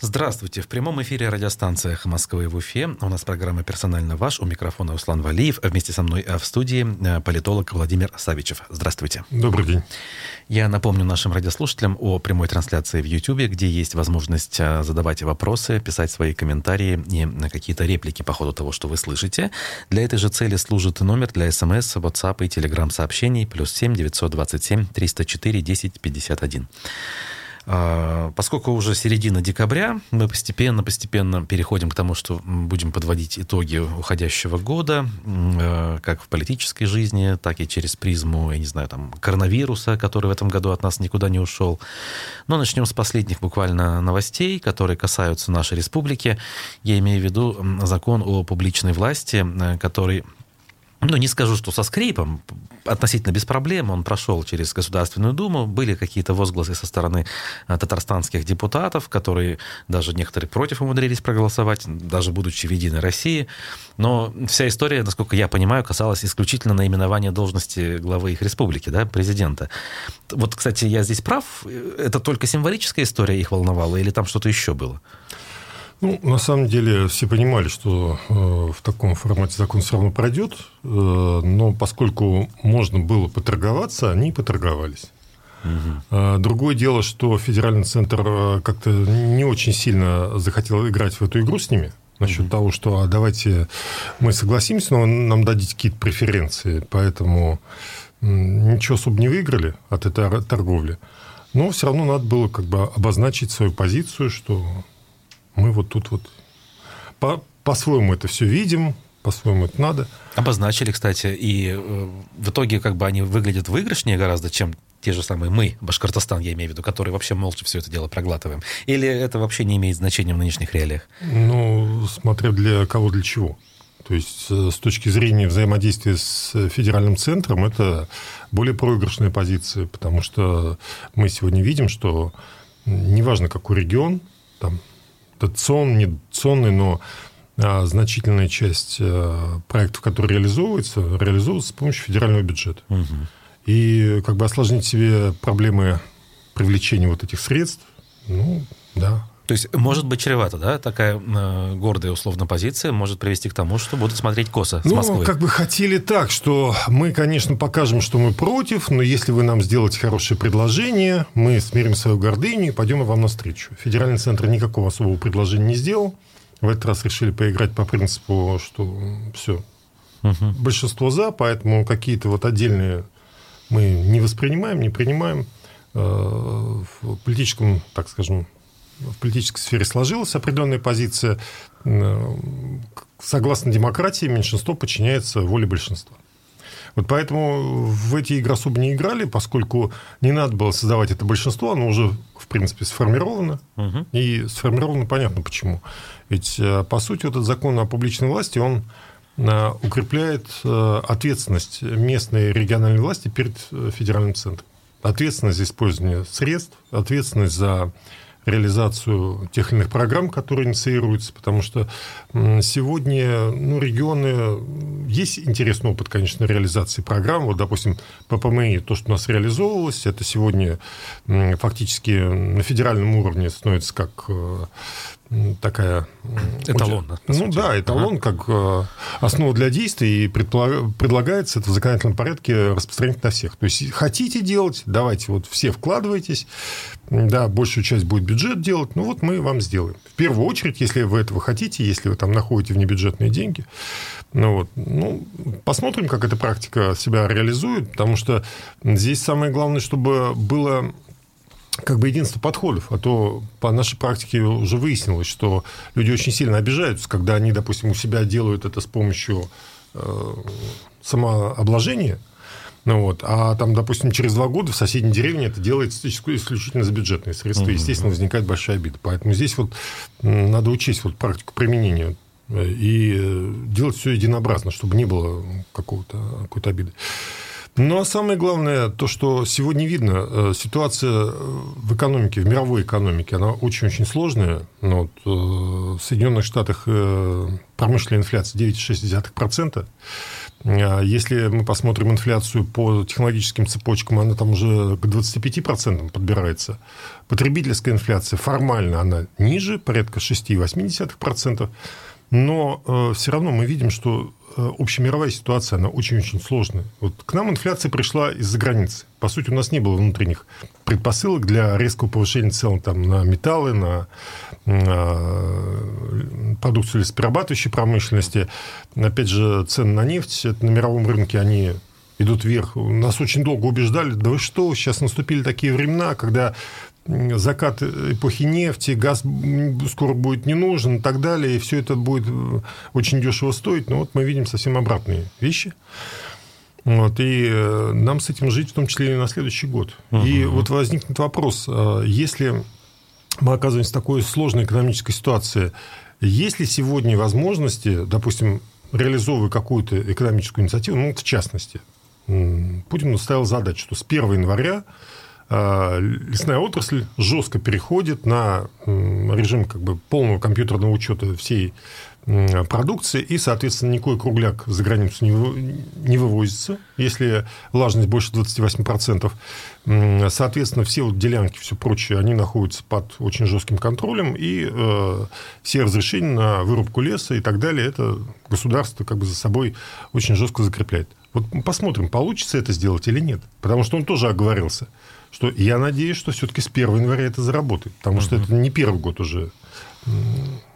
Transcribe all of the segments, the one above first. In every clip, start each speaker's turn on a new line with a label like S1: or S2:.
S1: Здравствуйте. В прямом эфире радиостанция Москвы в Уфе. У нас программа «Персонально ваш». У микрофона Услан Валиев. Вместе со мной в студии э, политолог Владимир Савичев. Здравствуйте.
S2: Добрый день.
S1: Я напомню нашим радиослушателям о прямой трансляции в YouTube, где есть возможность э, задавать вопросы, писать свои комментарии и какие-то реплики по ходу того, что вы слышите. Для этой же цели служит номер для смс, WhatsApp и Telegram сообщений плюс 7 927 304 10 51. А, поскольку уже середина декабря, мы постепенно-постепенно переходим к тому, что будем подводить итоги уходящего года, э, как в политической жизни, так и через призму, я не знаю, там, коронавируса, который в этом году от нас никуда не ушел. Но начнем с последних буквально новостей, которые касаются нашей республики. Я имею в виду закон о публичной власти, э, который ну, не скажу, что со скрипом, относительно без проблем он прошел через Государственную Думу. Были какие-то возгласы со стороны э, татарстанских депутатов, которые даже некоторые против умудрились проголосовать, даже будучи в Единой России. Но вся история, насколько я понимаю, касалась исключительно наименования должности главы их республики, да, президента. Вот, кстати, я здесь прав? Это только символическая история их волновала или там что-то еще было?
S2: Ну, на самом деле все понимали, что э, в таком формате закон все равно пройдет, э, но поскольку можно было поторговаться, они поторговались. Угу. Другое дело, что федеральный центр э, как-то не очень сильно захотел играть в эту игру с ними насчет угу. того, что а давайте мы согласимся, но нам дадите какие-то преференции, поэтому ничего особо не выиграли от этой торговли. Но все равно надо было как бы обозначить свою позицию, что мы вот тут вот по, по-своему это все видим, по-своему это надо.
S1: Обозначили, кстати, и э, в итоге как бы они выглядят выигрышнее гораздо, чем те же самые мы, Башкортостан, я имею в виду, которые вообще молча все это дело проглатываем? Или это вообще не имеет значения в нынешних реалиях?
S2: Ну, смотря для кого, для чего. То есть э, с точки зрения взаимодействия с федеральным центром это более проигрышная позиция, потому что мы сегодня видим, что неважно какой регион, там дотационный, не дотационный, но а, значительная часть а, проектов, которые реализовываются, реализовываются с помощью федерального бюджета. Угу. И как бы осложнить себе проблемы привлечения вот этих средств, ну, да,
S1: то есть может быть чревато, да, такая э, гордая условно позиция может привести к тому, что будут смотреть косо с
S2: ну,
S1: Москвы.
S2: Ну, как бы хотели так, что мы, конечно, покажем, что мы против, но если вы нам сделаете хорошее предложение, мы смирим свою гордыню и пойдем вам навстречу. Федеральный центр никакого особого предложения не сделал. В этот раз решили поиграть по принципу, что все, угу. большинство за, поэтому какие-то вот отдельные мы не воспринимаем, не принимаем э, в политическом, так скажем, в политической сфере сложилась определенная позиция. Согласно демократии, меньшинство подчиняется воле большинства. Вот поэтому в эти игры особо не играли, поскольку не надо было создавать это большинство, оно уже, в принципе, сформировано. Угу. И сформировано понятно почему. Ведь, э, по сути, этот закон о публичной власти, он э, укрепляет э, ответственность местной и региональной власти перед федеральным центром. Ответственность за использование средств, ответственность за реализацию тех или иных программ, которые инициируются, потому что сегодня ну, регионы... Есть интересный опыт, конечно, реализации программ. Вот, допустим, по ПМИ, то, что у нас реализовывалось, это сегодня фактически на федеральном уровне становится как э, такая...
S1: Эталон.
S2: Ну да, эталон ага. как э, основа для действий, и предлагается это в законодательном порядке распространить на всех. То есть, хотите делать, давайте, вот все вкладывайтесь, да, большую часть будет бюджет делать, ну вот мы вам сделаем. В первую очередь, если вы этого хотите, если вы там находите внебюджетные деньги, ну вот, ну, посмотрим, как эта практика себя реализует, потому что здесь самое главное, чтобы было как бы единство подходов, а то по нашей практике уже выяснилось, что люди очень сильно обижаются, когда они, допустим, у себя делают это с помощью э, самообложения, ну вот, а там, допустим, через два года в соседней деревне это делается исключительно за бюджетные средства. Mm-hmm. Естественно, возникает большая обида. Поэтому здесь вот надо учесть вот практику применения э, и э, делать все единообразно, чтобы не было какого-то, какой-то обиды. Ну, а самое главное, то, что сегодня видно, э, ситуация э, в экономике, в мировой экономике, она очень-очень сложная. Ну, вот, э, в Соединенных Штатах промышленная инфляция 9,6%, А если мы посмотрим инфляцию по технологическим цепочкам, она там уже к 25% подбирается. Потребительская инфляция формально она ниже, порядка 6,8%. Но э, все равно мы видим, что э, общемировая ситуация, она очень-очень сложная. Вот к нам инфляция пришла из-за границы. По сути, у нас не было внутренних предпосылок для резкого повышения цен там, на металлы, на, на продукцию лесоперерабатывающей промышленности. Опять же, цены на нефть это на мировом рынке, они идут вверх. Нас очень долго убеждали, да вы что, сейчас наступили такие времена, когда закат эпохи нефти, газ скоро будет не нужен и так далее, и все это будет э, очень дешево стоить. Но вот мы видим совсем обратные вещи. Вот, и э, нам с этим жить, в том числе и на следующий год. Угу. И вот возникнет вопрос, э, если мы оказываемся в такой сложной экономической ситуации, есть ли сегодня возможности, допустим, реализовывая какую-то экономическую инициативу, ну, в частности, Путин ставил задачу, что с 1 января а, лесная отрасль жестко переходит на режим как бы полного компьютерного учета всей продукции, и, соответственно, никакой кругляк за границу не вывозится, если влажность больше 28%. Соответственно, все вот делянки, все прочее, они находятся под очень жестким контролем, и э, все разрешения на вырубку леса и так далее, это государство как бы за собой очень жестко закрепляет. Вот посмотрим, получится это сделать или нет. Потому что он тоже оговорился – что я надеюсь, что все-таки с 1 января это заработает, потому что это не первый год уже.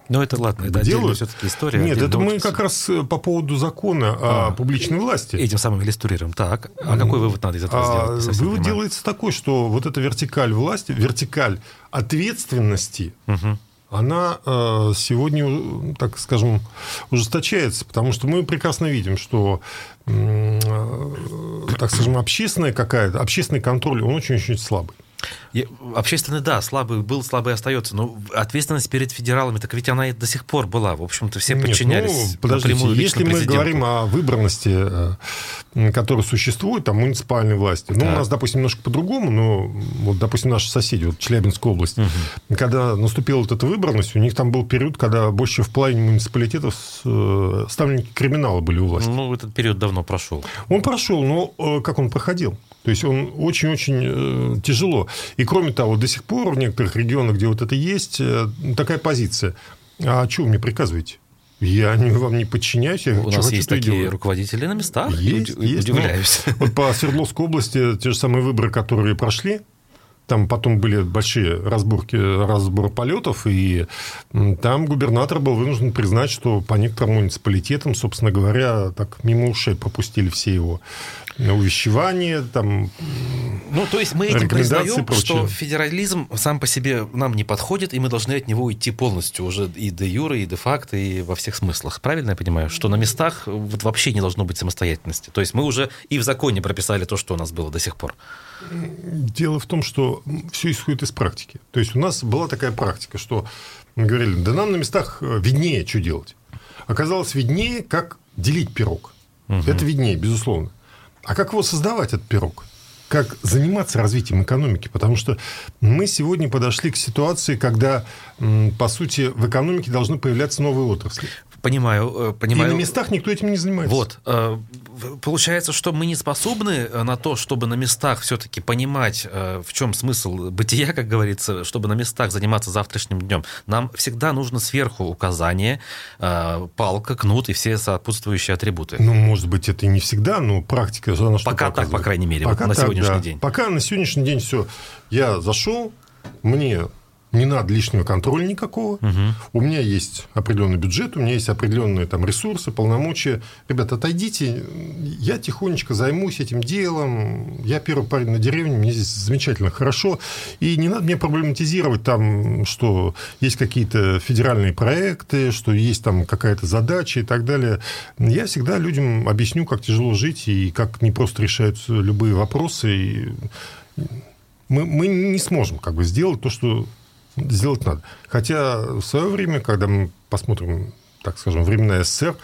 S1: Ну, это ладно, это делают. все-таки история.
S2: Нет, это мы как раз э, по поводу закона а, о публичной власти.
S1: Этим самым иллюстрируем. Так, а какой вывод надо из этого а,
S2: сделать? Вывод понимаю. делается такой, что вот эта вертикаль власти, вертикаль ответственности, угу она э, сегодня, так скажем, ужесточается, потому что мы прекрасно видим, что, э, так скажем, общественная какая-то, общественный контроль, он очень-очень слабый.
S1: Общественный, да, слабый был, слабый остается. Но ответственность перед федералами, так ведь она и до сих пор была. В общем-то, все подчинялись Нет,
S2: ну, подождите, если мы говорим о выборности, э, которая существует, там, муниципальной власти, ну, у нас, допустим, немножко по-другому, но, вот, допустим, наши соседи, вот Челябинская область, угу. когда наступила вот эта выборность, у них там был период, когда больше в плане муниципалитетов э, ставленники криминала были у власти.
S1: Ну, этот период давно прошел.
S2: Он прошел, но э, как он проходил? То есть он очень-очень тяжело. И кроме того, до сих пор в некоторых регионах, где вот это есть, э, такая позиция. А что вы мне приказываете? Я не, вам не подчиняюсь. Я
S1: У нас есть такие делаю. руководители на местах.
S2: Есть, Уд- есть. Удивляюсь. Но, вот по Свердловской области те же самые выборы, которые прошли, там потом были большие разборки, разбор полетов, и там губернатор был вынужден признать, что по некоторым муниципалитетам, собственно говоря, так мимо ушей пропустили все его увещевания, там,
S1: Ну, то есть мы этим признаем, что федерализм сам по себе нам не подходит, и мы должны от него идти полностью уже и де юре, и де факто, и во всех смыслах. Правильно я понимаю? Что на местах вот вообще не должно быть самостоятельности. То есть мы уже и в законе прописали то, что у нас было до сих пор.
S2: Дело в том, что все исходит из практики. То есть у нас была такая практика, что мы говорили, да нам на местах э, виднее, что делать. Оказалось виднее, как делить пирог. Угу. Это виднее, безусловно. А как его создавать, этот пирог? Как заниматься развитием экономики? Потому что мы сегодня подошли к ситуации, когда, по сути, в экономике должны появляться новые отрасли.
S1: Понимаю, э, понимаю.
S2: И на местах никто этим не занимается.
S1: Вот. Э, получается, что мы не способны э, на то, чтобы на местах все-таки понимать, в чем смысл бытия, как говорится, чтобы на местах заниматься завтрашним днем. Нам всегда нужно сверху указание, палка, кнут и все сопутствующие атрибуты.
S2: Ну, может быть, это и не всегда, но практика она
S1: что Пока так, по крайней мере, Пока вот на так, сегодняшний да. день.
S2: Пока на сегодняшний день все. Я зашел, мне не надо лишнего контроля никакого. Угу. У меня есть определенный бюджет, у меня есть определенные там ресурсы, полномочия. Ребята, отойдите, я тихонечко займусь этим делом. Я первый парень на деревне, мне здесь замечательно, хорошо. И не надо мне проблематизировать там, что есть какие-то федеральные проекты, что есть там какая-то задача и так далее. Я всегда людям объясню, как тяжело жить и как не просто решаются любые вопросы. И мы, мы не сможем как бы сделать то, что сделать надо. Хотя в свое время, когда мы посмотрим, так скажем, времена СССР,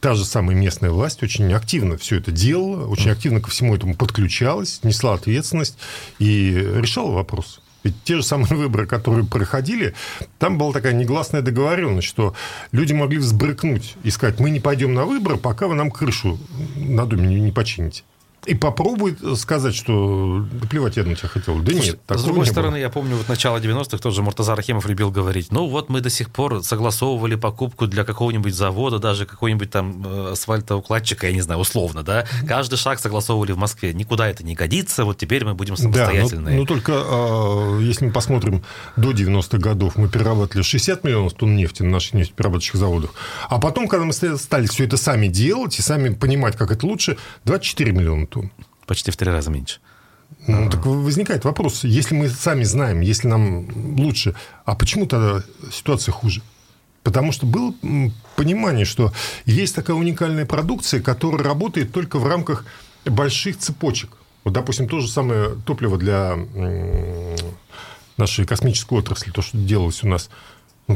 S2: та же самая местная власть очень активно все это делала, очень активно ко всему этому подключалась, несла ответственность и решала вопрос. Ведь те же самые выборы, которые проходили, там была такая негласная договоренность, что люди могли взбрыкнуть и сказать, мы не пойдем на выборы, пока вы нам крышу на доме не почините и попробует сказать, что да плевать я на тебя хотел. Да Слушай,
S1: нет. С другой стороны, было. я помню, вот начало 90-х тоже Муртазар Рахимов любил говорить, ну вот мы до сих пор согласовывали покупку для какого-нибудь завода, даже какого-нибудь там э, асфальтоукладчика, я не знаю, условно, да, каждый шаг согласовывали в Москве. Никуда это не годится, вот теперь мы будем самостоятельные.
S2: Да, но, но только э, если мы посмотрим до 90-х годов, мы перерабатывали 60 миллионов тонн нефти на наших нефтеперерабатывающих заводах, а потом, когда мы стали все это сами делать и сами понимать, как это лучше, 24 миллиона тонн.
S1: Почти в три раза меньше.
S2: Ну, так возникает вопрос, если мы сами знаем, если нам лучше, а почему тогда ситуация хуже? Потому что было понимание, что есть такая уникальная продукция, которая работает только в рамках больших цепочек. Вот, допустим, то же самое топливо для нашей космической отрасли, то, что делалось у нас –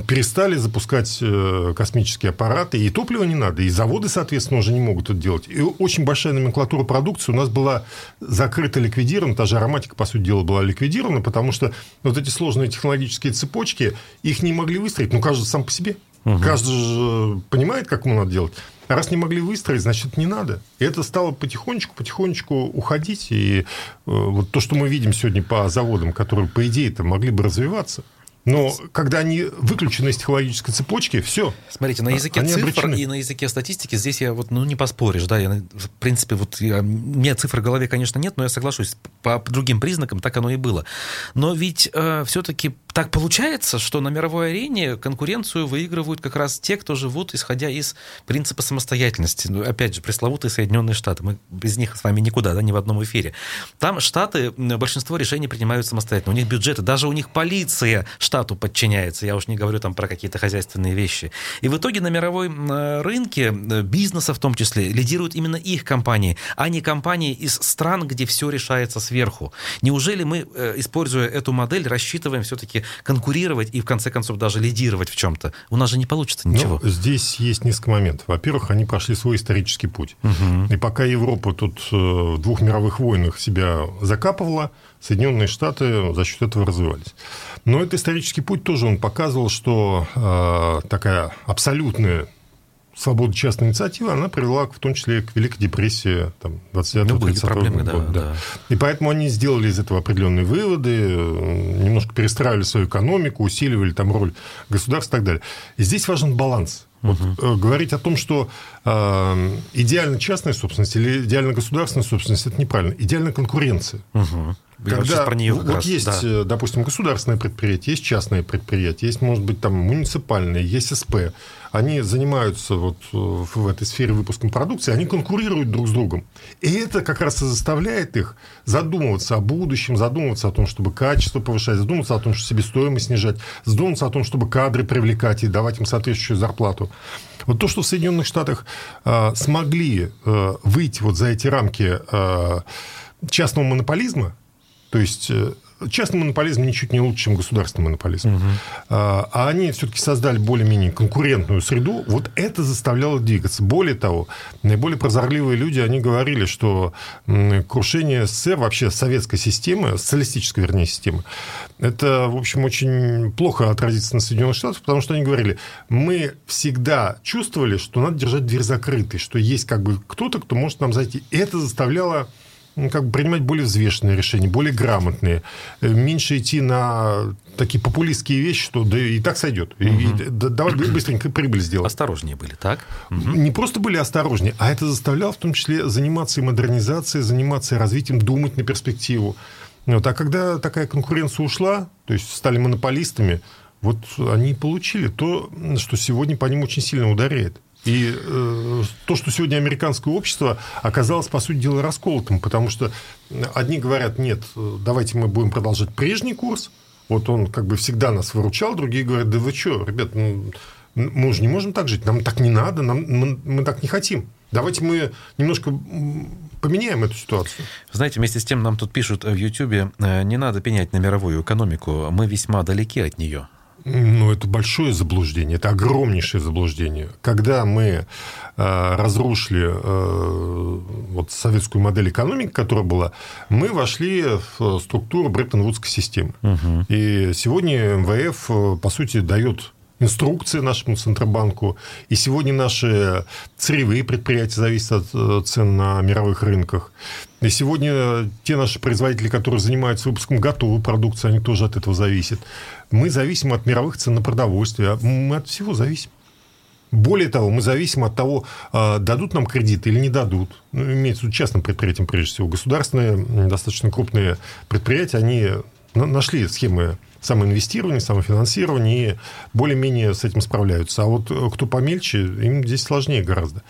S2: перестали запускать э, космические аппараты, и топлива не надо, и заводы, соответственно, уже не могут это делать. И очень большая номенклатура продукции у нас была закрыта, ликвидирована, та же ароматика, по сути дела, была ликвидирована, потому что вот эти сложные технологические цепочки, их не могли выстроить, ну, каждый сам по себе. Угу. Каждый же понимает, как ему надо делать. А раз не могли выстроить, значит, не надо. И это стало потихонечку, потихонечку уходить. И э, вот то, что мы видим сегодня по заводам, которые, по идее, то могли бы развиваться – но когда они выключены из технологической цепочки, все.
S1: Смотрите, на языке цифр обречены. и на языке статистики здесь я вот ну не поспоришь, да, я, в принципе вот я, у меня цифр в голове, конечно, нет, но я соглашусь по другим признакам так оно и было. Но ведь э, все-таки так получается, что на мировой арене конкуренцию выигрывают как раз те, кто живут, исходя из принципа самостоятельности. Ну, опять же, пресловутые Соединенные Штаты. Мы без них с вами никуда, да, ни в одном эфире. Там Штаты, большинство решений принимают самостоятельно. У них бюджеты, даже у них полиция штату подчиняется. Я уж не говорю там про какие-то хозяйственные вещи. И в итоге на мировой рынке э, бизнеса в том числе лидируют именно их компании, а не компании из стран, где все решается сверху. Неужели мы, э, используя эту модель, рассчитываем все-таки конкурировать и, в конце концов, даже лидировать в чем-то. У нас же не получится ничего.
S2: Ну, здесь есть несколько моментов. Во-первых, они прошли свой исторический путь. Угу. И пока Европа тут э, в двух мировых войнах себя закапывала, Соединенные Штаты за счет этого развивались. Но этот исторический путь тоже он показывал, что э, такая абсолютная свобода частной инициативы, она привела в том числе к Великой депрессии там, 29-30 года. Да, да. И поэтому они сделали из этого определенные выводы, немножко перестраивали свою экономику, усиливали там роль государства и так далее. И здесь важен баланс. Вот угу. говорить о том, что э, идеально частная собственность или идеально государственная собственность, это неправильно. Идеальная конкуренция. Угу. Когда про нее вот раз, есть, да. Э, допустим, государственное предприятие, есть частное предприятие, есть, может быть, там муниципальное, есть СП. Они занимаются вот э, в этой сфере выпуском продукции, они конкурируют друг с другом. И это как раз и заставляет их задумываться о будущем, задумываться о том, чтобы качество повышать, задумываться о том, чтобы себестоимость снижать, задумываться о том, чтобы кадры привлекать и давать им соответствующую зарплату. Вот то, что в Соединенных Штатах э, смогли э, выйти вот за эти рамки э, частного монополизма, то есть э, частный монополизм ничуть не лучше, чем государственный монополизм. Угу. А они все-таки создали более-менее конкурентную среду. Вот это заставляло двигаться. Более того, наиболее прозорливые люди, они говорили, что крушение СССР, вообще советской системы, социалистической, вернее, системы, это, в общем, очень плохо отразится на Соединенных Штатах, потому что они говорили, мы всегда чувствовали, что надо держать дверь закрытой, что есть как бы кто-то, кто может нам зайти. И это заставляло как бы принимать более взвешенные решения, более грамотные, э, меньше идти на такие популистские вещи, что да и так сойдет. Угу. И, да, давай быстренько прибыль сделать.
S1: Осторожнее были, так?
S2: Угу. Не просто были осторожнее, а это заставляло в том числе заниматься и модернизацией, заниматься и развитием, думать на перспективу. Вот. А когда такая конкуренция ушла, то есть стали монополистами, вот они получили то, что сегодня по ним очень сильно ударяет. И э, то, что сегодня американское общество оказалось, по сути дела, расколотым, потому что одни говорят, нет, давайте мы будем продолжать прежний курс, вот он как бы всегда нас выручал, другие говорят, да вы что, ребят, ну, мы уже не можем так жить, нам так не надо, нам, мы, мы так не хотим. Давайте мы немножко поменяем эту ситуацию.
S1: Знаете, вместе с тем нам тут пишут в Ютьюбе, э, не надо пенять на мировую экономику, мы весьма далеки от нее.
S2: Ну, это большое заблуждение, это огромнейшее заблуждение. Когда мы э, разрушили э, вот советскую модель экономики, которая была, мы вошли в структуру Бреттон-Вудской системы. Угу. И сегодня МВФ, э, по сути, дает инструкции нашему Центробанку. И сегодня наши сырьевые предприятия зависят от э, цен на мировых рынках. И сегодня те наши производители, которые занимаются выпуском готовой продукции, они тоже от этого зависят. Мы зависим от мировых цен на продовольствие. А мы от всего зависим. Более того, мы зависим от того, а, дадут нам кредит или не дадут. Ну, имеется в виду частным предприятиям, прежде всего. Государственные, достаточно крупные предприятия, они нашли схемы самоинвестирования, самофинансирования и более-менее с этим справляются. А вот э, кто помельче, им здесь сложнее гораздо.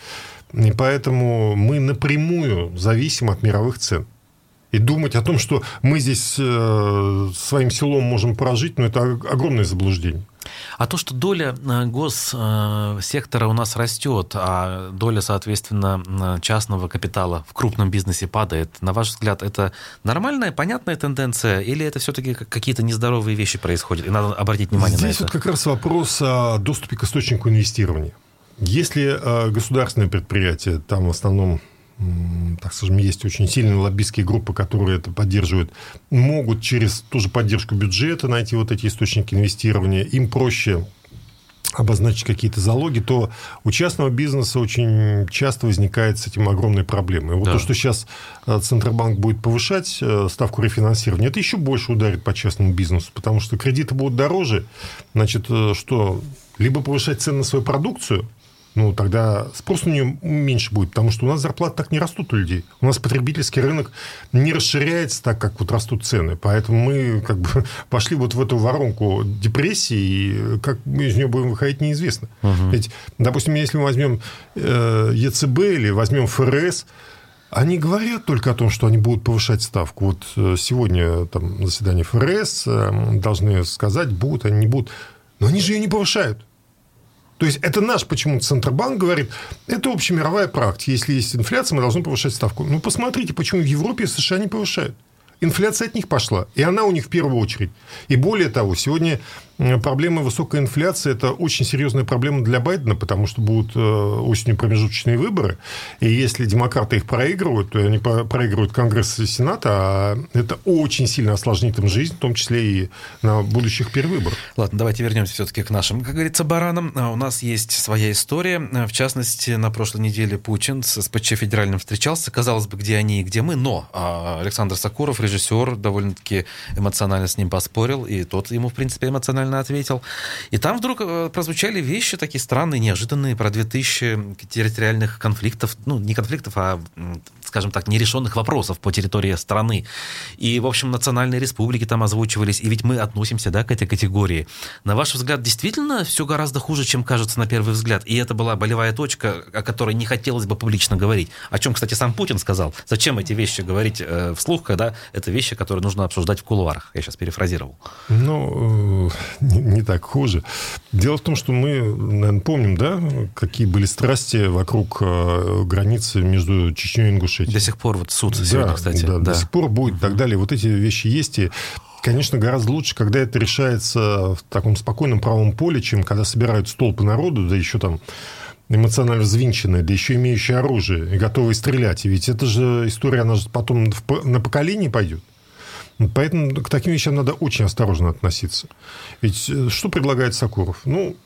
S2: И поэтому мы напрямую зависим от мировых цен. И думать о том, что мы здесь э, своим селом можем прожить, ну, это огромное заблуждение.
S1: А то, что доля э, госсектора у нас растет, а доля, соответственно, частного капитала в крупном бизнесе падает, на ваш взгляд, это нормальная, понятная тенденция, или это все-таки какие-то нездоровые вещи происходят, и надо обратить внимание
S2: Здесь
S1: на это?
S2: Здесь вот как раз вопрос о доступе к источнику инвестирования. Если э, государственное предприятие, там в основном так скажем, есть очень сильные лоббистские группы, которые это поддерживают, могут через ту же поддержку бюджета найти вот эти источники инвестирования. Им проще обозначить какие-то залоги, то у частного бизнеса очень часто возникает с этим огромные проблемы. вот да. то, что сейчас э, Центробанк будет повышать э, ставку рефинансирования, это еще больше ударит по частному бизнесу, потому что кредиты будут дороже. Значит, э, что либо повышать цены на свою продукцию – ну, тогда спрос на нее меньше будет, потому что у нас зарплаты так не растут у людей. У нас потребительский рынок не расширяется так, как вот растут цены. Поэтому мы как бы пошли вот в эту воронку депрессии, и как мы из нее будем выходить, неизвестно. Угу. Ведь, допустим, если мы возьмем э, ЕЦБ или возьмем ФРС, они говорят только о том, что они будут повышать ставку. Вот э, сегодня там заседание ФРС э, должны сказать, будут они, не будут. Но они же ее не повышают. То есть это наш почему-то Центробанк говорит, это общемировая практика. Если есть инфляция, мы должны повышать ставку. Ну, посмотрите, почему в Европе и США не повышают. Инфляция от них пошла, и она у них в первую очередь. И более того, сегодня проблема высокой инфляции – это очень серьезная проблема для Байдена, потому что будут э, осенью промежуточные выборы, и если демократы их проигрывают, то они проигрывают Конгресс и Сенат, а это очень сильно осложнит им жизнь, в том числе и на будущих перевыборах.
S1: Ладно, давайте вернемся все-таки к нашим, как говорится, баранам. А у нас есть своя история. В частности, на прошлой неделе Путин с ПЧ федеральным встречался. Казалось бы, где они и где мы, но а, Александр Сакуров, режиссер, довольно-таки эмоционально с ним поспорил, и тот ему, в принципе, эмоционально эмоционально ответил. И там вдруг э, прозвучали вещи такие странные, неожиданные, про 2000 территориальных конфликтов, ну, не конфликтов, а, скажем так, нерешенных вопросов по территории страны. И, в общем, национальные республики там озвучивались, и ведь мы относимся, да, к этой категории. На ваш взгляд, действительно все гораздо хуже, чем кажется на первый взгляд? И это была болевая точка, о которой не хотелось бы публично говорить. О чем, кстати, сам Путин сказал. Зачем эти вещи говорить э, вслух, когда это вещи, которые нужно обсуждать в кулуарах? Я сейчас перефразировал.
S2: Ну, э, не, не так хуже. Дело в том, что мы, наверное, помним, да, какие были страсти вокруг э, границы между Чечней и Ингушетией.
S1: До сих пор вот суд да, сегодня, кстати.
S2: Да, да, до сих пор будет и так далее. Вот эти вещи есть. И Конечно, гораздо лучше, когда это решается в таком спокойном правом поле, чем когда собирают столпы народу, да еще там эмоционально взвинченные, да еще имеющие оружие и готовые стрелять. И ведь это же история, она же потом на поколение пойдет. Поэтому к таким вещам надо очень осторожно относиться. Ведь э, что предлагает Сакуров? Ну,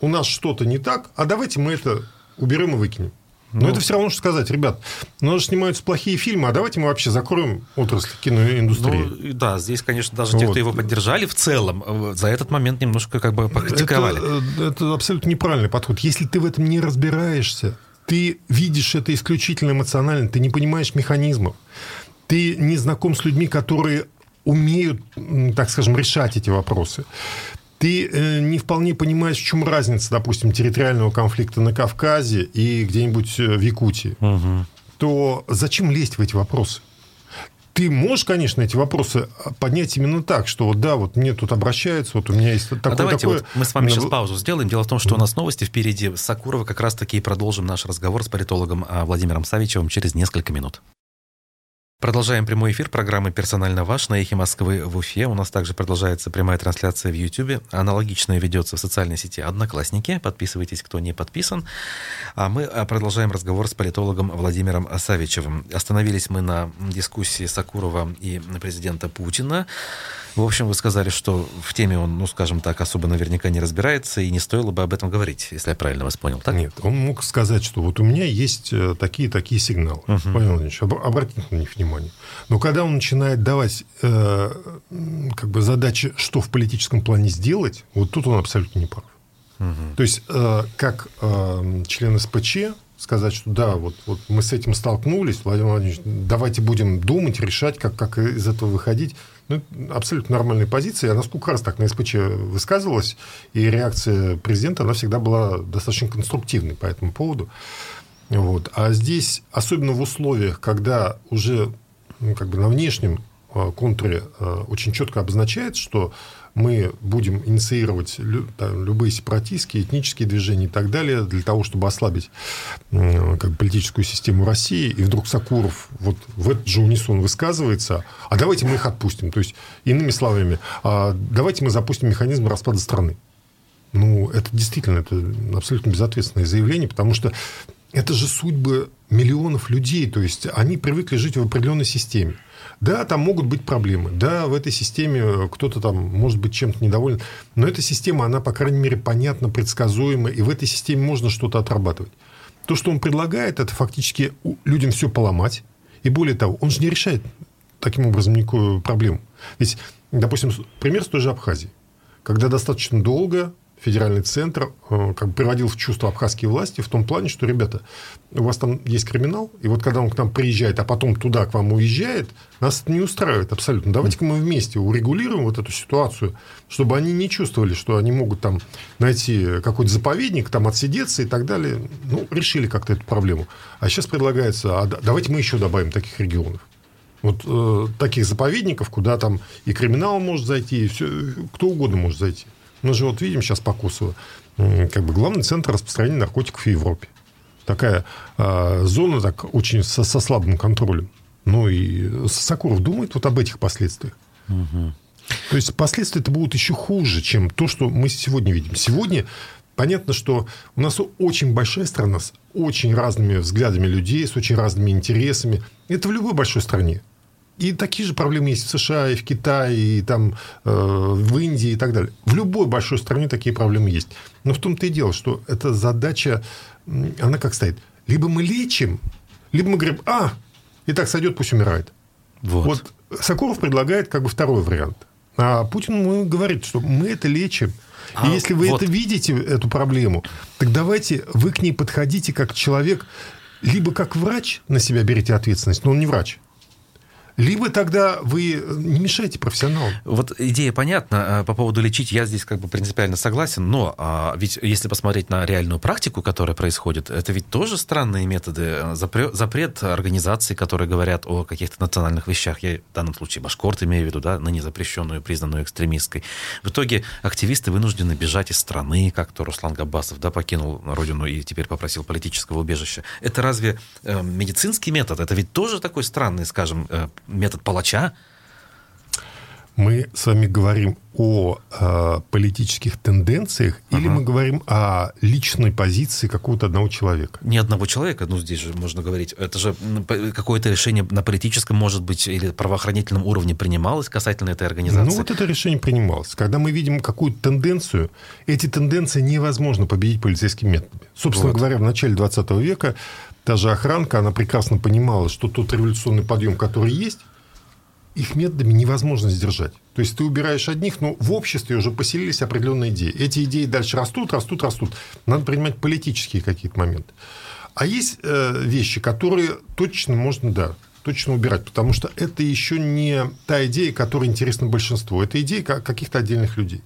S2: у нас что-то не так, а давайте мы это уберем и выкинем. Но ну, это все равно, что сказать, ребят, у нас же снимаются плохие фильмы, а давайте мы вообще закроем отрасль киноиндустрии.
S1: Ну, да, здесь, конечно, даже вот. те, кто его поддержали в целом, э, за этот момент немножко как бы покритиковали.
S2: Это, э, это абсолютно неправильный подход. Если ты в этом не разбираешься, ты видишь это исключительно эмоционально, ты не понимаешь механизмов, ты не знаком с людьми, которые умеют, так скажем, решать эти вопросы. Ты э, не вполне понимаешь, в чем разница, допустим, территориального конфликта на Кавказе и где-нибудь э, в Якутии. Угу. То зачем лезть в эти вопросы? ты можешь, конечно, эти вопросы поднять именно так, что вот да, вот мне тут обращаются, вот у меня есть такое, а
S1: давайте
S2: такое...
S1: Вот мы с вами сейчас паузу сделаем. Дело в том, что у нас новости впереди. Сакурова как раз-таки и продолжим наш разговор с политологом а, Владимиром Савичевым через несколько минут. Продолжаем прямой эфир программы «Персонально ваш» на «Эхе Москвы» в Уфе. У нас также продолжается прямая трансляция в YouTube. Аналогичная ведется в социальной сети «Одноклассники». Подписывайтесь, кто не подписан. А мы а, продолжаем разговор с политологом Владимиром Савичевым. Остановились мы на дискуссии Сакурова и президента Путина. В общем, вы сказали, что в теме он, ну, скажем так, особо наверняка не разбирается, и не стоило бы об этом говорить, если я правильно вас понял, так?
S2: Нет, он мог сказать, что вот у меня есть такие-такие э, сигналы. Угу. Владимир Владимирович, обратите на них внимание. Но когда он начинает давать э, как бы задачи, что в политическом плане сделать, вот тут он абсолютно не прав. Угу. То есть, э, как э, член СПЧ сказать, что да, вот, вот мы с этим столкнулись, Владимир Владимирович, давайте будем думать, решать, как, как из этого выходить. Ну, абсолютно нормальная позиция. Она сколько раз так на СПЧ высказывалась, и реакция президента, она всегда была достаточно конструктивной по этому поводу. Вот. А здесь, особенно в условиях, когда уже ну, как бы на внешнем а, контуре а, очень четко обозначается, что мы будем инициировать любые сепаратистские, этнические движения и так далее для того, чтобы ослабить как политическую систему России. И вдруг Сакуров вот в этот же унисон высказывается, а давайте мы их отпустим. То есть, иными словами, а давайте мы запустим механизм распада страны. Ну, это действительно это абсолютно безответственное заявление, потому что это же судьбы миллионов людей. То есть, они привыкли жить в определенной системе. Да, там могут быть проблемы. Да, в этой системе кто-то там может быть чем-то недоволен. Но эта система, она, по крайней мере, понятна, предсказуема. И в этой системе можно что-то отрабатывать. То, что он предлагает, это фактически людям все поломать. И более того, он же не решает таким образом никакую проблему. Ведь, допустим, пример с той же Абхазии. Когда достаточно долго федеральный центр э, как бы приводил в чувство абхазские власти в том плане, что, ребята, у вас там есть криминал, и вот когда он к нам приезжает, а потом туда к вам уезжает, нас это не устраивает абсолютно. Давайте-ка мы вместе урегулируем вот эту ситуацию, чтобы они не чувствовали, что они могут там найти какой-то заповедник, там отсидеться и так далее. Ну, решили как-то эту проблему. А сейчас предлагается, а давайте мы еще добавим таких регионов. Вот э, таких заповедников, куда там и криминал может зайти, и все, кто угодно может зайти. Мы же вот видим сейчас по Косово, как бы главный центр распространения наркотиков в Европе. Такая э, зона так очень со, со слабым контролем. Ну и Сокуров думает вот об этих последствиях. Угу. То есть последствия это будут еще хуже, чем то, что мы сегодня видим. Сегодня понятно, что у нас очень большая страна с очень разными взглядами людей, с очень разными интересами. Это в любой большой стране. И такие же проблемы есть в США, и в Китае, и там, э, в Индии и так далее. В любой большой стране такие проблемы есть. Но в том-то и дело, что эта задача, она как стоит. Либо мы лечим, либо мы говорим, а, и так сойдет, пусть умирает. Вот. вот Соколов предлагает как бы второй вариант. А Путин говорит, что мы это лечим. А, и если вы вот. это видите, эту проблему, так давайте вы к ней подходите как человек, либо как врач на себя берете ответственность, но он не врач. Либо тогда вы не мешаете профессионалам.
S1: Вот идея понятна. А, по поводу лечить я здесь как бы принципиально согласен. Но а, ведь если посмотреть на реальную практику, которая происходит, это ведь тоже странные методы. Запрет, запрет организаций, которые говорят о каких-то национальных вещах. Я в данном случае башкорт имею в виду, да, ныне запрещенную, признанную экстремистской. В итоге активисты вынуждены бежать из страны, как то Руслан Габасов да, покинул родину и теперь попросил политического убежища. Это разве э, медицинский метод? Это ведь тоже такой странный, скажем, э, метод палача?
S2: Мы с вами говорим о э, политических тенденциях uh-huh. или мы говорим о личной позиции какого-то одного человека?
S1: Не одного человека, ну здесь же можно говорить. Это же какое-то решение на политическом, может быть, или правоохранительном уровне принималось касательно этой организации?
S2: Ну вот это решение принималось. Когда мы видим какую-то тенденцию, эти тенденции невозможно победить полицейскими методами. Собственно вот. говоря, в начале 20 века та же охранка, она прекрасно понимала, что тот революционный подъем, который есть, их методами невозможно сдержать. То есть ты убираешь одних, но в обществе уже поселились определенные идеи. Эти идеи дальше растут, растут, растут. Надо принимать политические какие-то моменты. А есть э, вещи, которые точно можно, да, точно убирать, потому что это еще не та идея, которая интересна большинству. Это идея каких-то отдельных людей.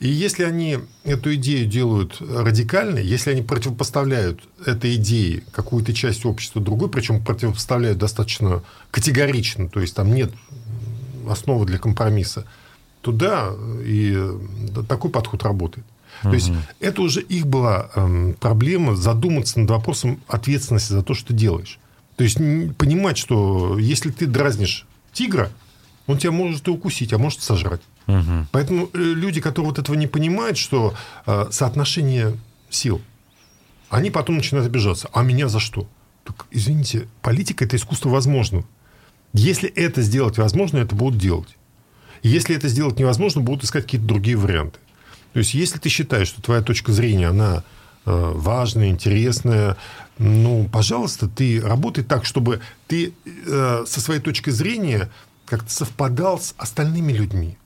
S2: И если они эту идею делают радикальной, если они противопоставляют этой идее какую-то часть общества другой, причем противопоставляют достаточно категорично, то есть там нет основы для компромисса, то да, и такой подход работает. То угу. есть это уже их была эм, проблема задуматься над вопросом ответственности за то, что ты делаешь. То есть понимать, что если ты дразнишь тигра, он тебя может и укусить, а может сожрать. Угу. Поэтому э, люди, которые вот этого не понимают, что э, соотношение сил, они потом начинают обижаться. А меня за что? Так, извините, политика – это искусство возможного. Если это сделать возможно, это будут делать. Если это сделать невозможно, будут искать какие-то другие варианты. То есть, если ты считаешь, что твоя точка зрения, она э, важная, интересная, ну, пожалуйста, ты работай так, чтобы ты э, со своей точки зрения как-то совпадал с остальными людьми.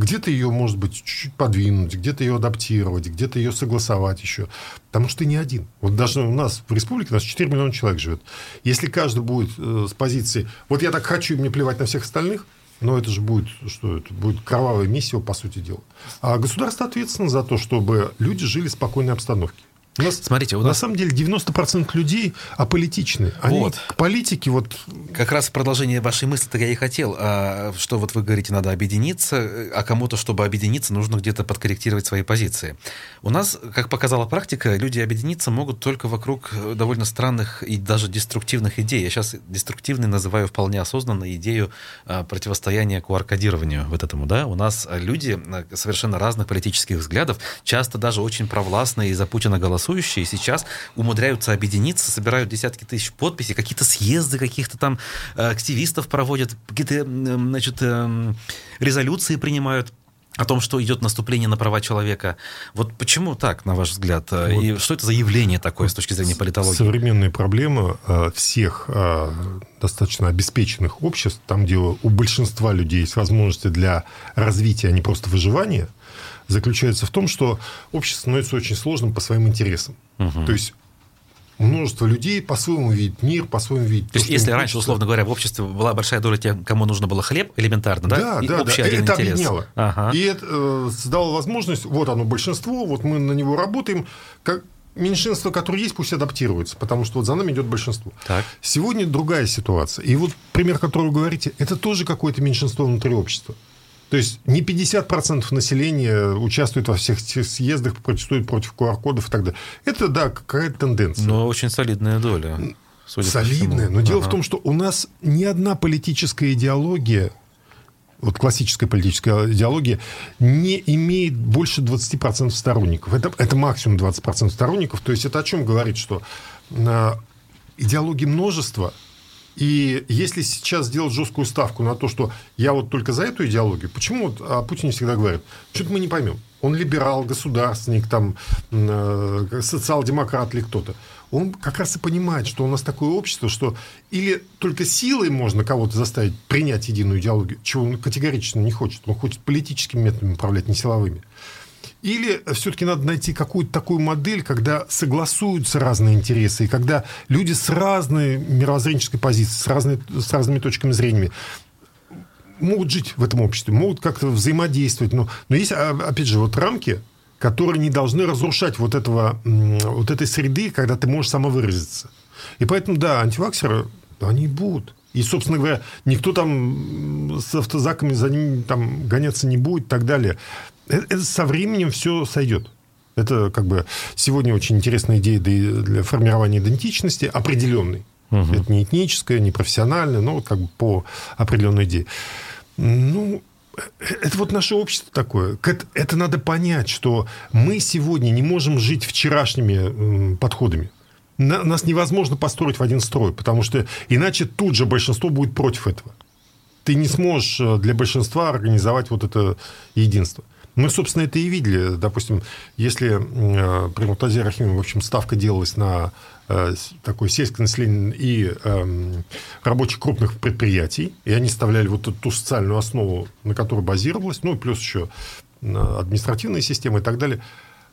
S2: Где-то ее, может быть, чуть-чуть подвинуть, где-то ее адаптировать, где-то ее согласовать еще. Потому что ты не один. Вот даже у нас в республике у нас 4 миллиона человек живет. Если каждый будет э, с позиции «вот я так хочу, и мне плевать на всех остальных», но это же будет, что это будет кровавая миссия, по сути дела. А государство ответственно за то, чтобы люди жили в спокойной обстановке. У нас, Смотрите, у нас... на самом деле 90% людей аполитичны. Они вот. к политике вот...
S1: Как раз в продолжение вашей мысли-то я и хотел, а, что вот вы говорите, надо объединиться, а кому-то, чтобы объединиться, нужно где-то подкорректировать свои позиции. У нас, как показала практика, люди объединиться могут только вокруг довольно странных и даже деструктивных идей. Я сейчас деструктивной называю вполне осознанно идею а, противостояния QR-кодированию вот этому. Да? У нас люди а, совершенно разных политических взглядов, часто даже очень провластные и за Путина голосуют, голосующие сейчас умудряются объединиться, собирают десятки тысяч подписей, какие-то съезды каких-то там э, активистов проводят, какие-то значит, э, резолюции принимают о том, что идет наступление на права человека. Вот почему так, на ваш взгляд? Э, вот. И что это за явление такое с точки зрения политологии?
S2: Современная проблема всех достаточно обеспеченных обществ, там, где у большинства людей есть возможности для развития, а не просто выживания – заключается в том, что общество становится очень сложным по своим интересам. Угу. То есть множество людей по-своему видят мир, по-своему видят...
S1: То, то есть, если раньше, условно говоря, в обществе была большая доля тех, кому нужно было хлеб элементарно, да?
S2: Да, и да, общий да. Один это интерес. объединяло. Ага. И это э, создало возможность, вот оно большинство, вот мы на него работаем, как меньшинство, которое есть, пусть адаптируется, потому что вот за нами идет большинство. Так. Сегодня другая ситуация. И вот пример, который вы говорите, это тоже какое-то меньшинство внутри общества. То есть не 50% населения участвует во всех съездах, протестует против QR-кодов и так далее. Это, да, какая-то тенденция.
S1: Но очень солидная доля.
S2: Солидная. Но ага. дело в том, что у нас ни одна политическая идеология вот классическая политическая идеология, не имеет больше 20% сторонников. Это, это максимум 20% сторонников. То есть это о чем говорит, что э, идеологии множества – и если сейчас сделать жесткую ставку на то, что я вот только за эту идеологию, почему вот о Путине всегда говорят, что-то мы не поймем. Он либерал, государственник, там, э, социал-демократ или кто-то. Он как раз и понимает, что у нас такое общество, что или только силой можно кого-то заставить принять единую идеологию, чего он категорично не хочет. Он хочет политическими методами управлять, не силовыми. Или все-таки надо найти какую-то такую модель, когда согласуются разные интересы, и когда люди с разной мировоззренческой позицией, с, разной, с разными точками зрения могут жить в этом обществе, могут как-то взаимодействовать. Но, но есть, а, опять же, вот рамки, которые не должны разрушать вот, этого, вот этой среды, когда ты можешь самовыразиться. И поэтому, да, антиваксеры, они будут. И, собственно говоря, никто там с автозаками за ними там гоняться не будет и так далее. Это, это со временем все сойдет. Это как бы сегодня очень интересная идея для формирования идентичности определенной. Угу. Это не этническая, не профессиональная, но как бы по определенной идее. Ну, это вот наше общество такое. Это, надо понять, что мы сегодня не можем жить вчерашними подходами на, нас невозможно построить в один строй, потому что иначе тут же большинство будет против этого. Ты не сможешь э, для большинства организовать вот это единство. Мы, собственно, это и видели. Допустим, если э, при Муртазе Рахиме, в общем, ставка делалась на э, такое сельское население и э, рабочих крупных предприятий, и они составляли вот эту, ту социальную основу, на которой базировалась, ну, плюс еще административная система и так далее,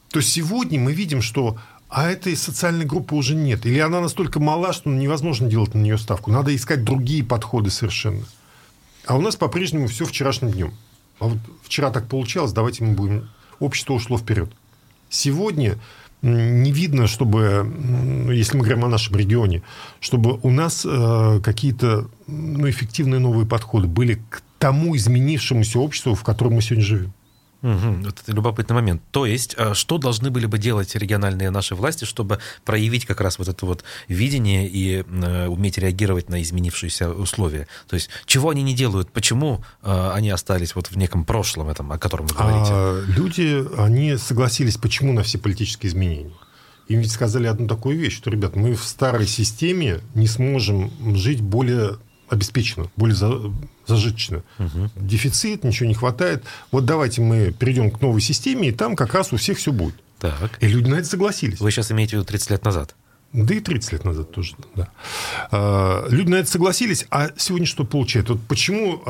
S2: то сегодня мы видим, что а этой социальной группы уже нет. Или она настолько мала, что невозможно делать на нее ставку. Надо искать другие подходы совершенно. А у нас по-прежнему все вчерашним днем. А вот вчера так получалось, давайте мы будем... Общество ушло вперед. Сегодня не видно, чтобы, если мы говорим о нашем регионе, чтобы у нас э, какие-то ну, эффективные новые подходы были к тому изменившемуся обществу, в котором мы сегодня живем.
S1: Угу, это любопытный момент. То есть, а что должны были бы делать региональные наши власти, чтобы проявить как раз вот это вот видение и э, уметь реагировать на изменившиеся условия? То есть, чего они не делают? Почему э, они остались вот в неком прошлом этом, о котором вы говорите?
S2: А, люди, они согласились, почему на все политические изменения? Им ведь сказали одну такую вещь, что, ребят, мы в старой системе не сможем жить более обеспечено, более зажиточно. Угу. Дефицит, ничего не хватает. Вот давайте мы перейдем к новой системе, и там как раз у всех все будет.
S1: Так.
S2: И люди на это согласились.
S1: Вы сейчас имеете в виду 30 лет назад?
S2: Да и 30 лет назад тоже, да. А, люди на это согласились, а сегодня что получается? Вот почему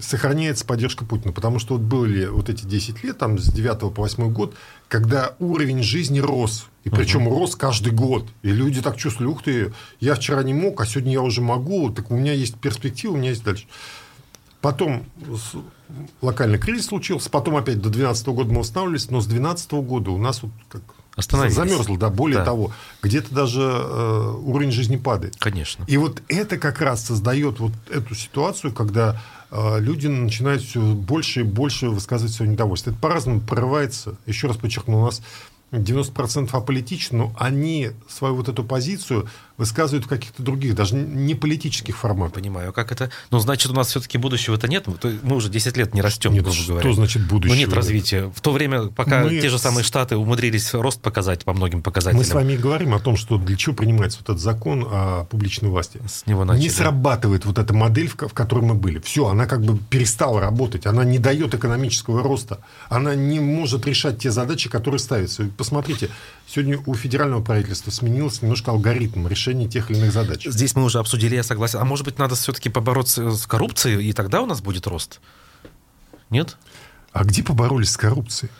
S2: сохраняется поддержка Путина? Потому что вот были вот эти 10 лет, там, с 9 по 8 год, когда уровень жизни рос, и причем угу. рос каждый год. И люди так чувствовали, ух ты, я вчера не мог, а сегодня я уже могу, так у меня есть перспектива, у меня есть дальше. Потом локальный кризис случился, потом опять до 2012 года мы восстанавливались, но с 2012 года у нас вот как замерзло, да, более да. того, где-то даже э, уровень жизни падает.
S1: Конечно.
S2: И вот это как раз создает вот эту ситуацию, когда э, люди начинают все больше и больше высказывать свое недовольство. Это по-разному прорывается. Еще раз подчеркну, у нас 90% аполитичны, но они свою вот эту позицию высказывают в каких-то других, даже не политических форматах.
S1: Понимаю, как это... Ну, значит, у нас все-таки будущего-то нет? Мы уже 10 лет не растем, нет,
S2: грубо говоря. Что значит будущего?
S1: Ну, нет развития. В то время, пока мы... те же самые Штаты умудрились рост показать по многим показателям.
S2: Мы с вами говорим о том, что для чего принимается вот этот закон о публичной власти.
S1: С него начали.
S2: Не срабатывает вот эта модель, в которой мы были. Все, она как бы перестала работать. Она не дает экономического роста. Она не может решать те задачи, которые ставятся посмотрите, сегодня у федерального правительства сменился немножко алгоритм решения тех или иных задач.
S1: Здесь мы уже обсудили, я согласен. А может быть, надо все-таки побороться с коррупцией, и тогда у нас будет рост? Нет?
S2: А где поборолись с коррупцией?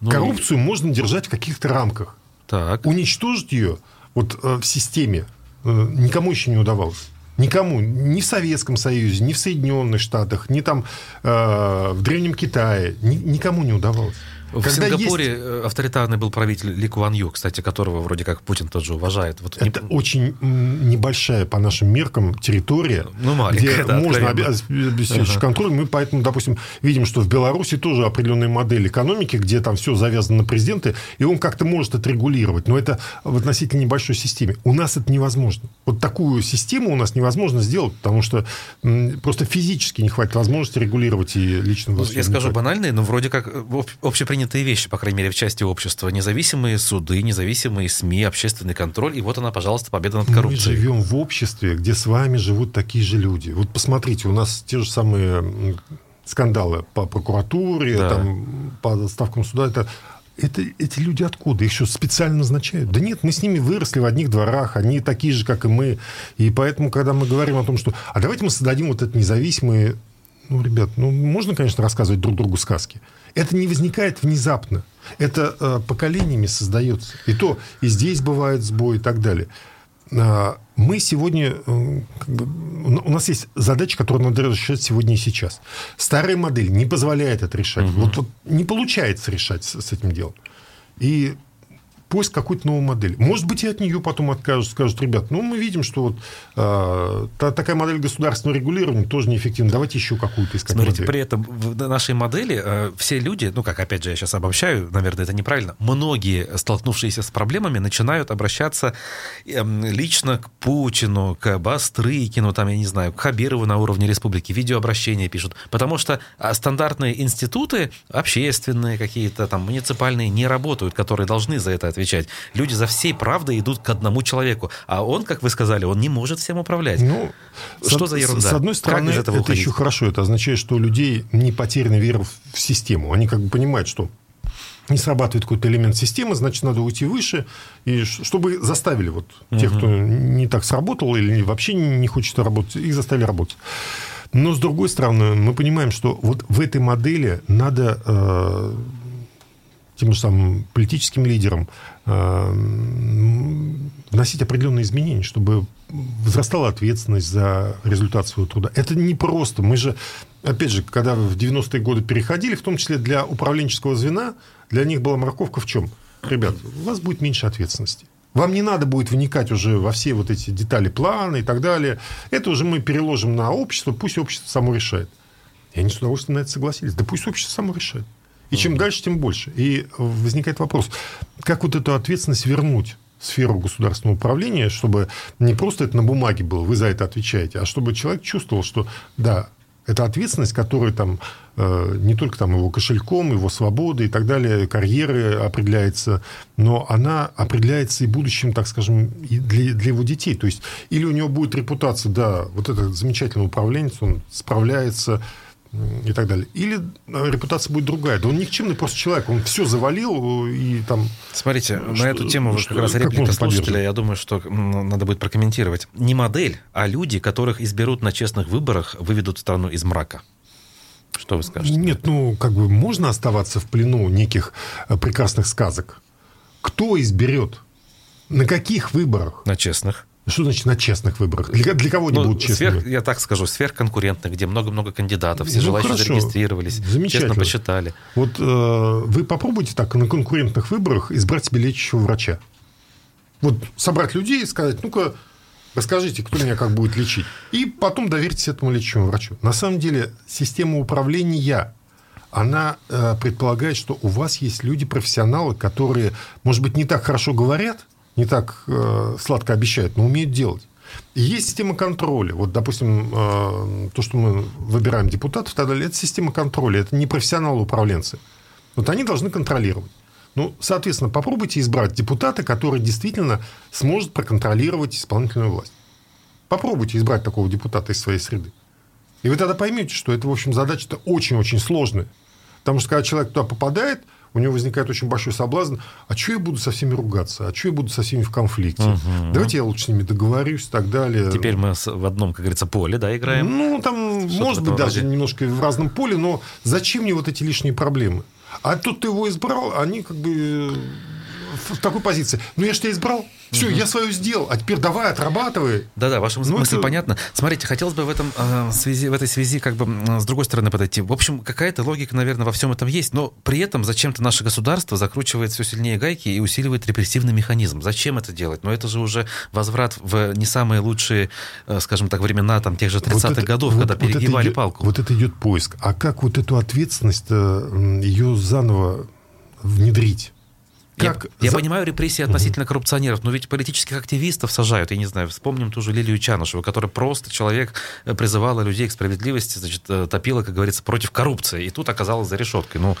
S2: Ну, Коррупцию можно держать в каких-то рамках.
S1: Так.
S2: Уничтожить ее вот, э, в системе э, никому еще не удавалось. Никому, ни в Советском Союзе, ни в Соединенных Штатах, ни там э, в Древнем Китае, ни, никому не удавалось.
S1: В Когда Сингапуре есть... Э, авторитарный был правитель Ли Куан Ю, кстати, которого вроде как Путин тоже уважает.
S2: Вот Это не... очень небольшая по нашим меркам территория, ну, где да, можно обеспечить ага. контроль. Мы поэтому, допустим, видим, что в Беларуси тоже определенная модель экономики, где там все завязано на президенты, и он как-то может это регулировать. Но это в относительно небольшой системе. У нас это невозможно. Вот такую систему у нас невозможно сделать, потому что просто физически не хватит возможности регулировать и лично...
S1: Ну, я скажу банальные, но вроде как э, общепринятые принятые вещи, по крайней мере, в части общества. Независимые суды, независимые СМИ, общественный контроль. И вот она, пожалуйста, победа над коррупцией.
S2: Мы живем в обществе, где с вами живут такие же люди. Вот посмотрите, у нас те же самые скандалы по прокуратуре, да. там, по ставкам суда. Это это, эти люди откуда? Их еще специально назначают? Да нет, мы с ними выросли в одних дворах, они такие же, как и мы. И поэтому, когда мы говорим о том, что... А давайте мы создадим вот это независимые... Ну, ребят, ну, можно, конечно, рассказывать друг другу сказки. Это не возникает внезапно. Это э, поколениями создается. И то и здесь бывает сбой и так далее. А, мы сегодня... Э, как бы, у нас есть задача, которую надо решать сегодня и сейчас. Старая модель не позволяет это решать. Угу. Вот, вот не получается решать с, с этим делом. И поиск какой-то новой модели. Может быть, и от нее потом откажут, скажут, ребят, ну, мы видим, что вот э, та, такая модель государственного регулирования тоже неэффективна, давайте еще какую-то искать
S1: Смотрите, модель. при этом в нашей модели э, все люди, ну, как, опять же, я сейчас обобщаю, наверное, это неправильно, многие, столкнувшиеся с проблемами, начинают обращаться э, лично к Путину, к Бастрыкину, там, я не знаю, к Хабирову на уровне республики, видеообращения пишут, потому что а, стандартные институты, общественные какие-то, там, муниципальные, не работают, которые должны за это отвечать. Люди за всей правдой идут к одному человеку. А он, как вы сказали, он не может всем управлять. Ну,
S2: что с, за ерунда? С одной стороны, это уходить? еще хорошо. Это означает, что у людей не потеряна вера в систему. Они как бы понимают, что не срабатывает какой-то элемент системы, значит, надо уйти выше, и чтобы заставили вот тех, угу. кто не так сработал или вообще не хочет работать, их заставили работать. Но, с другой стороны, мы понимаем, что вот в этой модели надо э, тем же самым политическим лидерам э, вносить определенные изменения, чтобы возрастала ответственность за результат своего труда. Это не просто. Мы же, опять же, когда в 90-е годы переходили, в том числе для управленческого звена, для них была морковка в чем? Ребят, у вас будет меньше ответственности. Вам не надо будет вникать уже во все вот эти детали плана и так далее. Это уже мы переложим на общество, пусть общество само решает. И они с удовольствием на это согласились. Да пусть общество само решает. И чем дальше, тем больше. И возникает вопрос, как вот эту ответственность вернуть? сферу государственного управления, чтобы не просто это на бумаге было, вы за это отвечаете, а чтобы человек чувствовал, что да, это ответственность, которая там э, не только там его кошельком, его свободой и так далее, карьеры определяется, но она определяется и будущим, так скажем, и для, для его детей. То есть, или у него будет репутация, да, вот этот замечательный управленец, он справляется, и так далее. Или э, репутация будет другая. Да он никчемный просто человек, он все завалил и там...
S1: Смотрите, что, на эту тему что, как раз реплика слушателя, я думаю, что надо будет прокомментировать. Не модель, а люди, которых изберут на честных выборах, выведут страну из мрака. Что вы скажете?
S2: Нет, ну, как бы можно оставаться в плену неких э, прекрасных сказок. Кто изберет? На каких выборах?
S1: На честных.
S2: Что значит на честных выборах? Для, для кого они ну, будут честными?
S1: Сверх, я так скажу, сверхконкурентных, где много-много кандидатов, все ну, желающие хорошо. зарегистрировались, честно посчитали.
S2: Вот э, вы попробуйте так на конкурентных выборах избрать себе лечащего врача. Вот собрать людей и сказать, ну-ка, расскажите, кто меня как будет лечить. И потом доверьтесь этому лечащему врачу. На самом деле система управления она э, предполагает, что у вас есть люди-профессионалы, которые, может быть, не так хорошо говорят, не так э, сладко обещают, но умеют делать. И есть система контроля. Вот, допустим, э, то, что мы выбираем депутатов, далее, это система контроля. Это не профессионалы-управленцы. Вот они должны контролировать. Ну, соответственно, попробуйте избрать депутата, который действительно сможет проконтролировать исполнительную власть. Попробуйте избрать такого депутата из своей среды. И вы тогда поймете, что это, в общем, задача-то очень-очень сложная. Потому что, когда человек туда попадает – у него возникает очень большой соблазн, а что я буду со всеми ругаться, а что я буду со всеми в конфликте, угу. давайте я лучше с ними договорюсь и так далее.
S1: Теперь мы в одном, как говорится, поле, да, играем?
S2: Ну, там, что может быть, даже немножко в разном поле, но зачем мне вот эти лишние проблемы? А тут ты его избрал, они как бы в такой позиции. Ну, я же тебя избрал. Все, угу. я свою сделал, а теперь давай, отрабатывай.
S1: Да-да, ваша ну, мысль это... понятна. Смотрите, хотелось бы в, этом, э, связи, в этой связи как бы с другой стороны подойти. В общем, какая-то логика, наверное, во всем этом есть, но при этом зачем-то наше государство закручивает все сильнее гайки и усиливает репрессивный механизм. Зачем это делать? Но это же уже возврат в не самые лучшие, э, скажем так, времена там, тех же 30-х вот годов, вот, когда вот перегибали
S2: идет,
S1: палку.
S2: Вот это идет поиск. А как вот эту ответственность, ее заново внедрить?
S1: Как я, за... понимаю репрессии относительно угу. коррупционеров, но ведь политических активистов сажают, я не знаю, вспомним ту же Лилию Чанышеву, которая просто человек э, призывала людей к справедливости, значит, э, топила, как говорится, против коррупции, и тут оказалась за решеткой. Ну,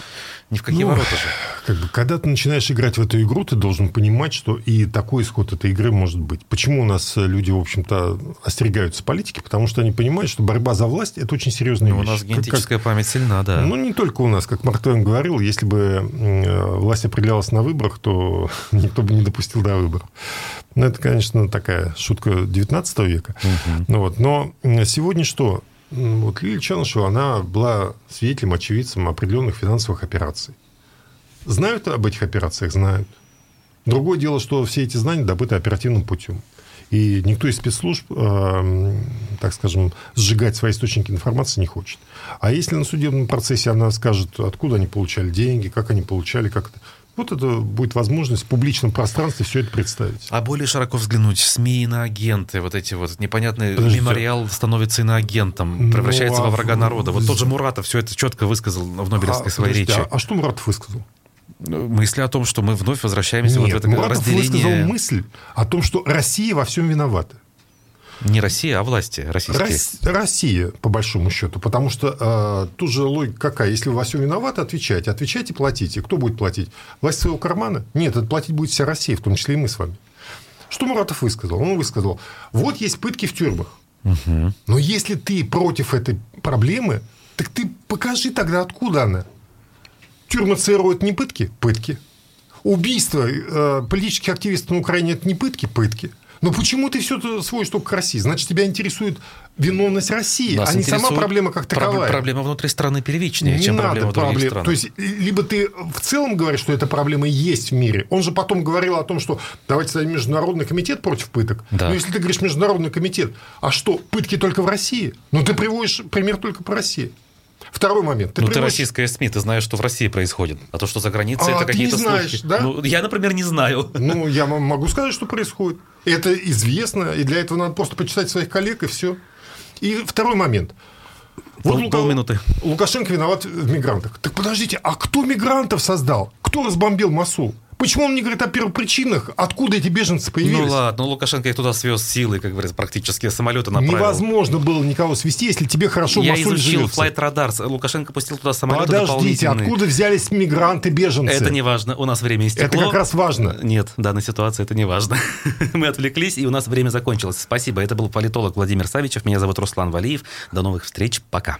S1: ни в какие ну, ворота же.
S2: Как бы, когда ты начинаешь играть в эту игру, ты должен понимать, что и такой исход этой игры может быть. Почему у нас люди, в общем-то, остерегаются политики? Потому что они понимают, что борьба за власть – это очень серьезная ну, вещь.
S1: У нас генетическая как, память сильна, да.
S2: Ну, не только у нас. Как Марк Твен говорил, если бы власть определялась на выборах, выборах, то никто бы не допустил до выборов. Ну, это, конечно, такая шутка 19 века. Угу. Ну, вот. Но сегодня что? Вот Лилия Чанышева, она была свидетелем, очевидцем определенных финансовых операций. Знают об этих операциях? Знают. Другое дело, что все эти знания добыты оперативным путем. И никто из спецслужб, э, так скажем, сжигать свои источники информации не хочет. А если на судебном процессе она скажет, откуда они получали деньги, как они получали, как это... Вот это будет возможность в публичном пространстве все это представить.
S1: А более широко взглянуть, СМИ и на агенты, вот эти вот непонятные, Подождите. мемориал становится иноагентом, превращается ну, а во врага народа. Вот тот же Муратов все это четко высказал в Нобелевской а, своей речи. А,
S2: а что Муратов высказал?
S1: Ну, мысли о том, что мы вновь возвращаемся Нет, вот в это
S2: Муратов
S1: разделение...
S2: высказал мысль о том, что Россия во всем виновата.
S1: Не Россия, а власти российские. Рос,
S2: Россия, по большому счету. Потому что э, тут же логика какая? Если вы во всем виноваты, отвечайте. Отвечайте, платите. Кто будет платить? Власть своего кармана? Нет, это платить будет вся Россия, в том числе и мы с вами. Что Муратов высказал? Он высказал, вот есть пытки в тюрьмах. Угу. Но если ты против этой проблемы, так ты покажи тогда, откуда она. Тюрьмы ЦРУ – это не пытки? Пытки. Убийство э, политических активистов на Украине – это не пытки? Пытки. Но почему ты все сводишь только к России? Значит, тебя интересует виновность России, Нас а не сама проблема как таковая.
S1: Проблема внутри страны первичнее, не чем надо проблема проблем. других стран.
S2: То есть, либо ты в целом говоришь, что эта проблема есть в мире. Он же потом говорил о том, что давайте создадим международный комитет против пыток. Да. Но если ты говоришь международный комитет, а что, пытки только в России? Ну, ты приводишь пример только по России. Второй момент.
S1: Ты ну, приводишь... ты российская СМИ, ты знаешь, что в России происходит. А то, что за границей, а, это какие-то знаешь, слухи. Да? Ну, я, например, не знаю.
S2: Ну, я могу сказать, что происходит. Это известно, и для этого надо просто почитать своих коллег, и все. И второй момент.
S1: Вот Пол, Лука... полминуты.
S2: Лукашенко виноват в мигрантах. Так подождите, а кто мигрантов создал? Кто разбомбил Масул? Почему он не говорит о первопричинах? Откуда эти беженцы появились?
S1: Ну ладно, ну Лукашенко их туда свез силой, как говорится, практически самолеты направил.
S2: Невозможно было никого свести, если тебе хорошо
S1: Я изучил флайт радар. Лукашенко пустил туда самолеты
S2: Подождите, откуда взялись мигранты-беженцы?
S1: Это не важно, у нас время истекло.
S2: Это как раз важно.
S1: Нет, в данной ситуации это не важно. Мы отвлеклись, и у нас время закончилось. Спасибо. Это был политолог Владимир Савичев. Меня зовут Руслан Валиев. До новых встреч. Пока.